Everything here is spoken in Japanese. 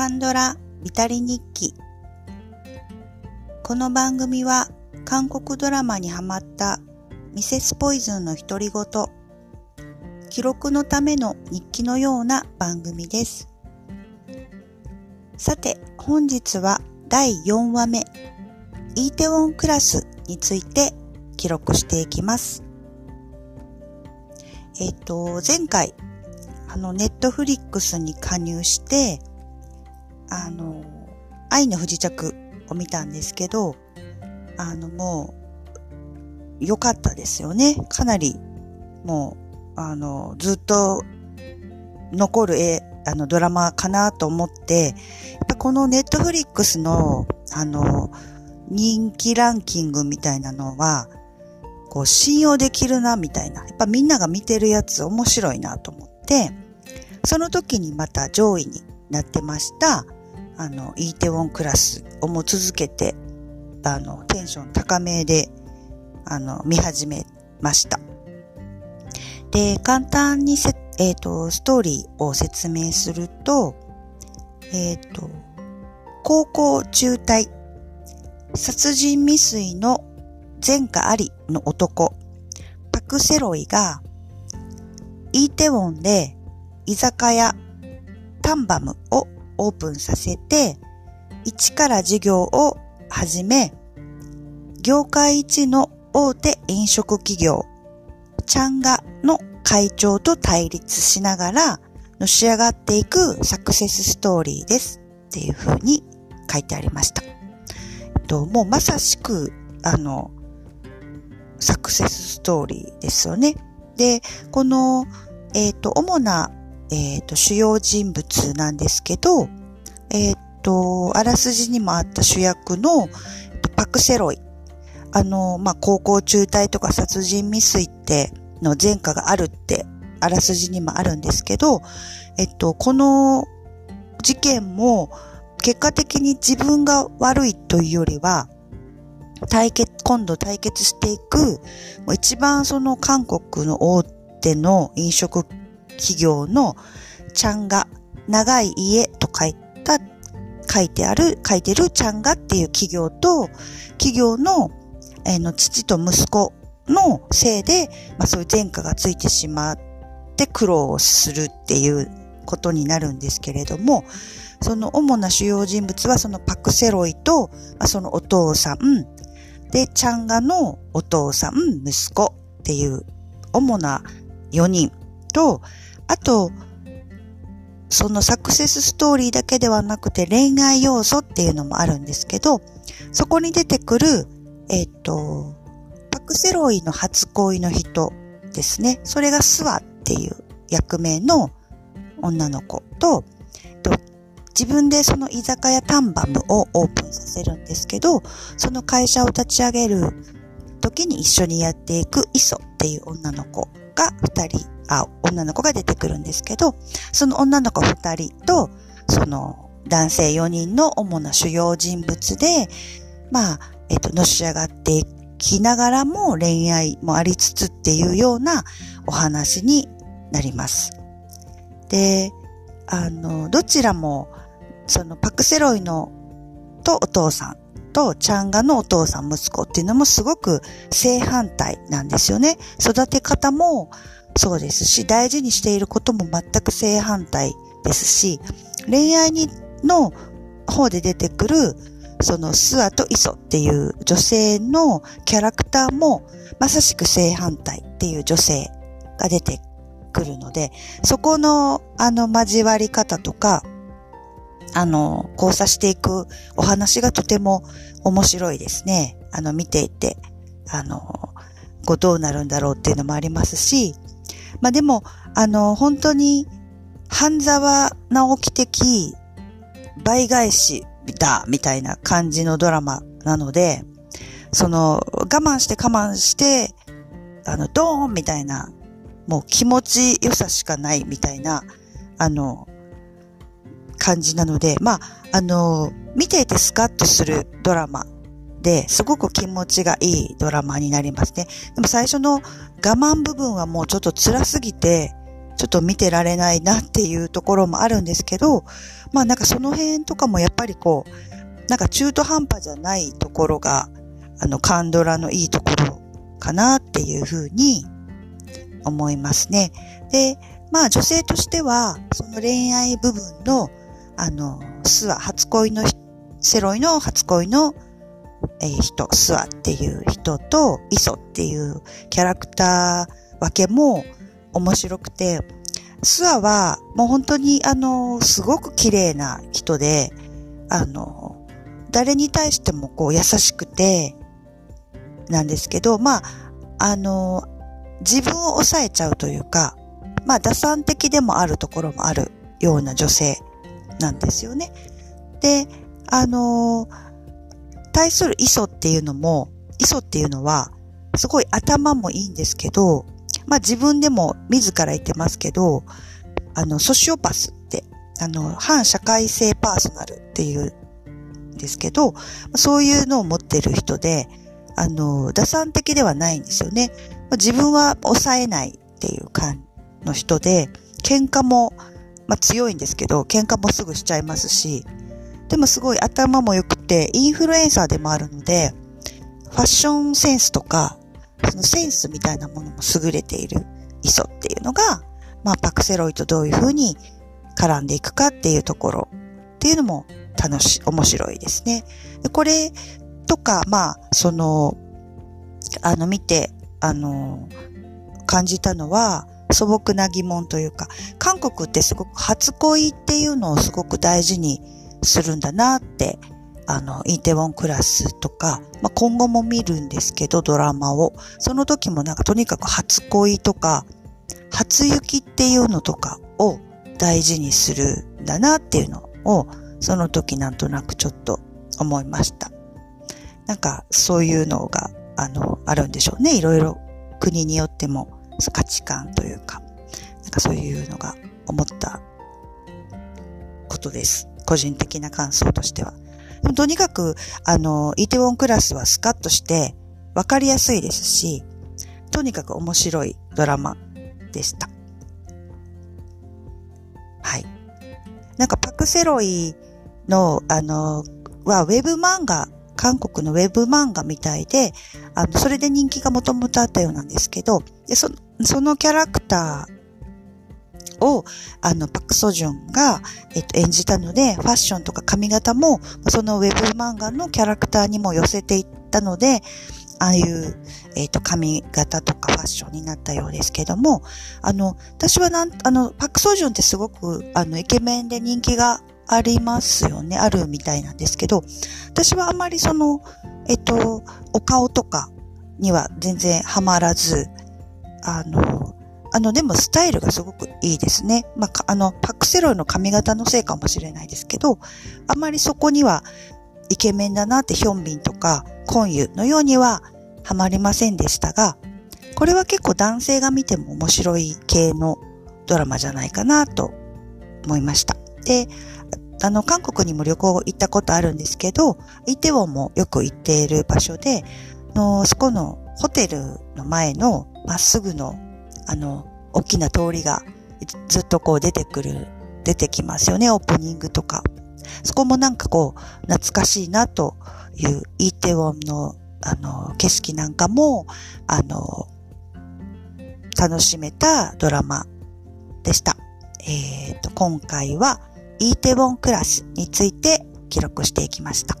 カンドラビタリ日記。この番組は韓国ドラマにハマったミセスポイズンの独り言。記録のための日記のような番組です。さて本日は第4話目。イーテウォンクラスについて記録していきます。えっ、と前回あのネットフリックスに加入してあの、愛の不時着を見たんですけど、あの、もう、良かったですよね。かなり、もう、あの、ずっと残る絵、あの、ドラマかなと思って、やっぱこのネットフリックスの、あの、人気ランキングみたいなのは、こう、信用できるな、みたいな。やっぱみんなが見てるやつ面白いなと思って、その時にまた上位になってました、あの、イーテウォンクラスをも続けて、あの、テンション高めで、あの、見始めました。で、簡単にせ、えっ、ー、と、ストーリーを説明すると、えっ、ー、と、高校中退、殺人未遂の前科ありの男、パクセロイが、イーテウォンで居酒屋タンバムをオープンさせて、一から事業を始め、業界一の大手飲食企業、チャンガの会長と対立しながら、のし上がっていくサクセスストーリーですっていう風に書いてありました。えっと、もうまさしく、あの、サクセスストーリーですよね。で、この、えっ、と、主なえっ、ー、と、主要人物なんですけど、えっ、ー、と、あらすじにもあった主役のパクセロイ。あの、まあ、高校中退とか殺人未遂っての前科があるって、あらすじにもあるんですけど、えっと、この事件も結果的に自分が悪いというよりは、対決、今度対決していく、一番その韓国の大手の飲食企業のちゃんが長い家と書いた、書いてある、書いてるちゃんがっていう企業と、企業の、えー、の父と息子のせいで、まあそういう前科がついてしまって苦労をするっていうことになるんですけれども、その主な主要人物はそのパクセロイと、まあ、そのお父さん、で、チャンガのお父さん、息子っていう主な4人と、あと、そのサクセスストーリーだけではなくて恋愛要素っていうのもあるんですけど、そこに出てくる、えっ、と、パクセロイの初恋の人ですね。それがスワっていう役名の女の子と、と自分でその居酒屋タンバムをオープンさせるんですけど、その会社を立ち上げる時に一緒にやっていくイソっていう女の子が二人あ、女の子が出てくるんですけど、その女の子二人と、その男性四人の主な主要人物で、まあ、えっと、のし上がっていきながらも恋愛もありつつっていうようなお話になります。で、あの、どちらも、そのパクセロイのとお父さんとチャンガのお父さん息子っていうのもすごく正反対なんですよね。育て方もそうですし、大事にしていることも全く正反対ですし、恋愛にの方で出てくる、そのスアとイソっていう女性のキャラクターもまさしく正反対っていう女性が出てくるので、そこのあの交わり方とか、あの、交差していくお話がとても面白いですね。あの、見ていて、あの、こうどうなるんだろうっていうのもありますし、まあでも、あの、本当に、半沢直樹的倍返しだ、みたいな感じのドラマなので、その、我慢して我慢して、あの、ドーンみたいな、もう気持ち良さしかないみたいな、あの、感じなので、まあ、あの、見ていてスカッとするドラマで、すごく気持ちがいいドラマになりますね。でも最初の我慢部分はもうちょっと辛すぎて、ちょっと見てられないなっていうところもあるんですけど、まあなんかその辺とかもやっぱりこう、なんか中途半端じゃないところが、あの、カンドラのいいところかなっていうふうに思いますね。で、まあ女性としては、その恋愛部分の、あの、スワ、初恋の、セロイの初恋の、えー、人、スワっていう人と、イソっていうキャラクター分けも面白くて、スワはもう本当にあの、すごく綺麗な人で、あの、誰に対してもこう優しくて、なんですけど、まあ、あの、自分を抑えちゃうというか、まあ、打算的でもあるところもあるような女性なんですよね。で、あの、対するイソっていうのも、イソっていうのは、すごい頭もいいんですけど、まあ自分でも自ら言ってますけど、あの、ソシオパスって、あの、反社会性パーソナルっていうんですけど、そういうのを持ってる人で、あの、打算的ではないんですよね。自分は抑えないっていう感の人で、喧嘩も、まあ強いんですけど、喧嘩もすぐしちゃいますし、でもすごい頭も良くて、インフルエンサーでもあるので、ファッションセンスとか、そのセンスみたいなものも優れているイソっていうのが、まあパクセロイとどういうふうに絡んでいくかっていうところっていうのも楽しい、面白いですね。でこれとか、まあ、その、あの見て、あの、感じたのは、素朴な疑問というか、韓国ってすごく初恋っていうのをすごく大事にするんだなって、あの、インテウォンクラスとか、まあ、今後も見るんですけど、ドラマを。その時もなんかとにかく初恋とか、初雪っていうのとかを大事にするんだなっていうのを、その時なんとなくちょっと思いました。なんかそういうのが、あの、あるんでしょうね。いろいろ国によっても価値観というか、なんかそういうのが思ったことです。個人的な感想としては。とにかく、あの、イテウォンクラスはスカッとしてわかりやすいですし、とにかく面白いドラマでした。はい。なんかパクセロイの、あの、はウェブ漫画、韓国のウェブ漫画みたいで、あの、それで人気がもともとあったようなんですけど、でそそのキャラクター、を、あの、パクソジュンが、えっと、演じたので、ファッションとか髪型も、そのウェブ漫画のキャラクターにも寄せていったので、ああいう、えっ、と、髪型とかファッションになったようですけども、あの、私はなん、あの、パクソジュンってすごく、あの、イケメンで人気がありますよね。あるみたいなんですけど、私はあまりその、えっと、お顔とかには全然ハマらず、あの、あの、でもスタイルがすごくいいですね。まあ、あの、パクセロイの髪型のせいかもしれないですけど、あまりそこにはイケメンだなってヒョンビンとかコンユのようにはハマりませんでしたが、これは結構男性が見ても面白い系のドラマじゃないかなと思いました。で、あの、韓国にも旅行行ったことあるんですけど、イテウォンもよく行っている場所で、のそこのホテルの前のまっすぐのあの、大きな通りがずっとこう出てくる、出てきますよね、オープニングとか。そこもなんかこう、懐かしいなというイーテウォンの、あの、景色なんかも、あの、楽しめたドラマでした。えっ、ー、と、今回はイーテウォンクラスについて記録していきました。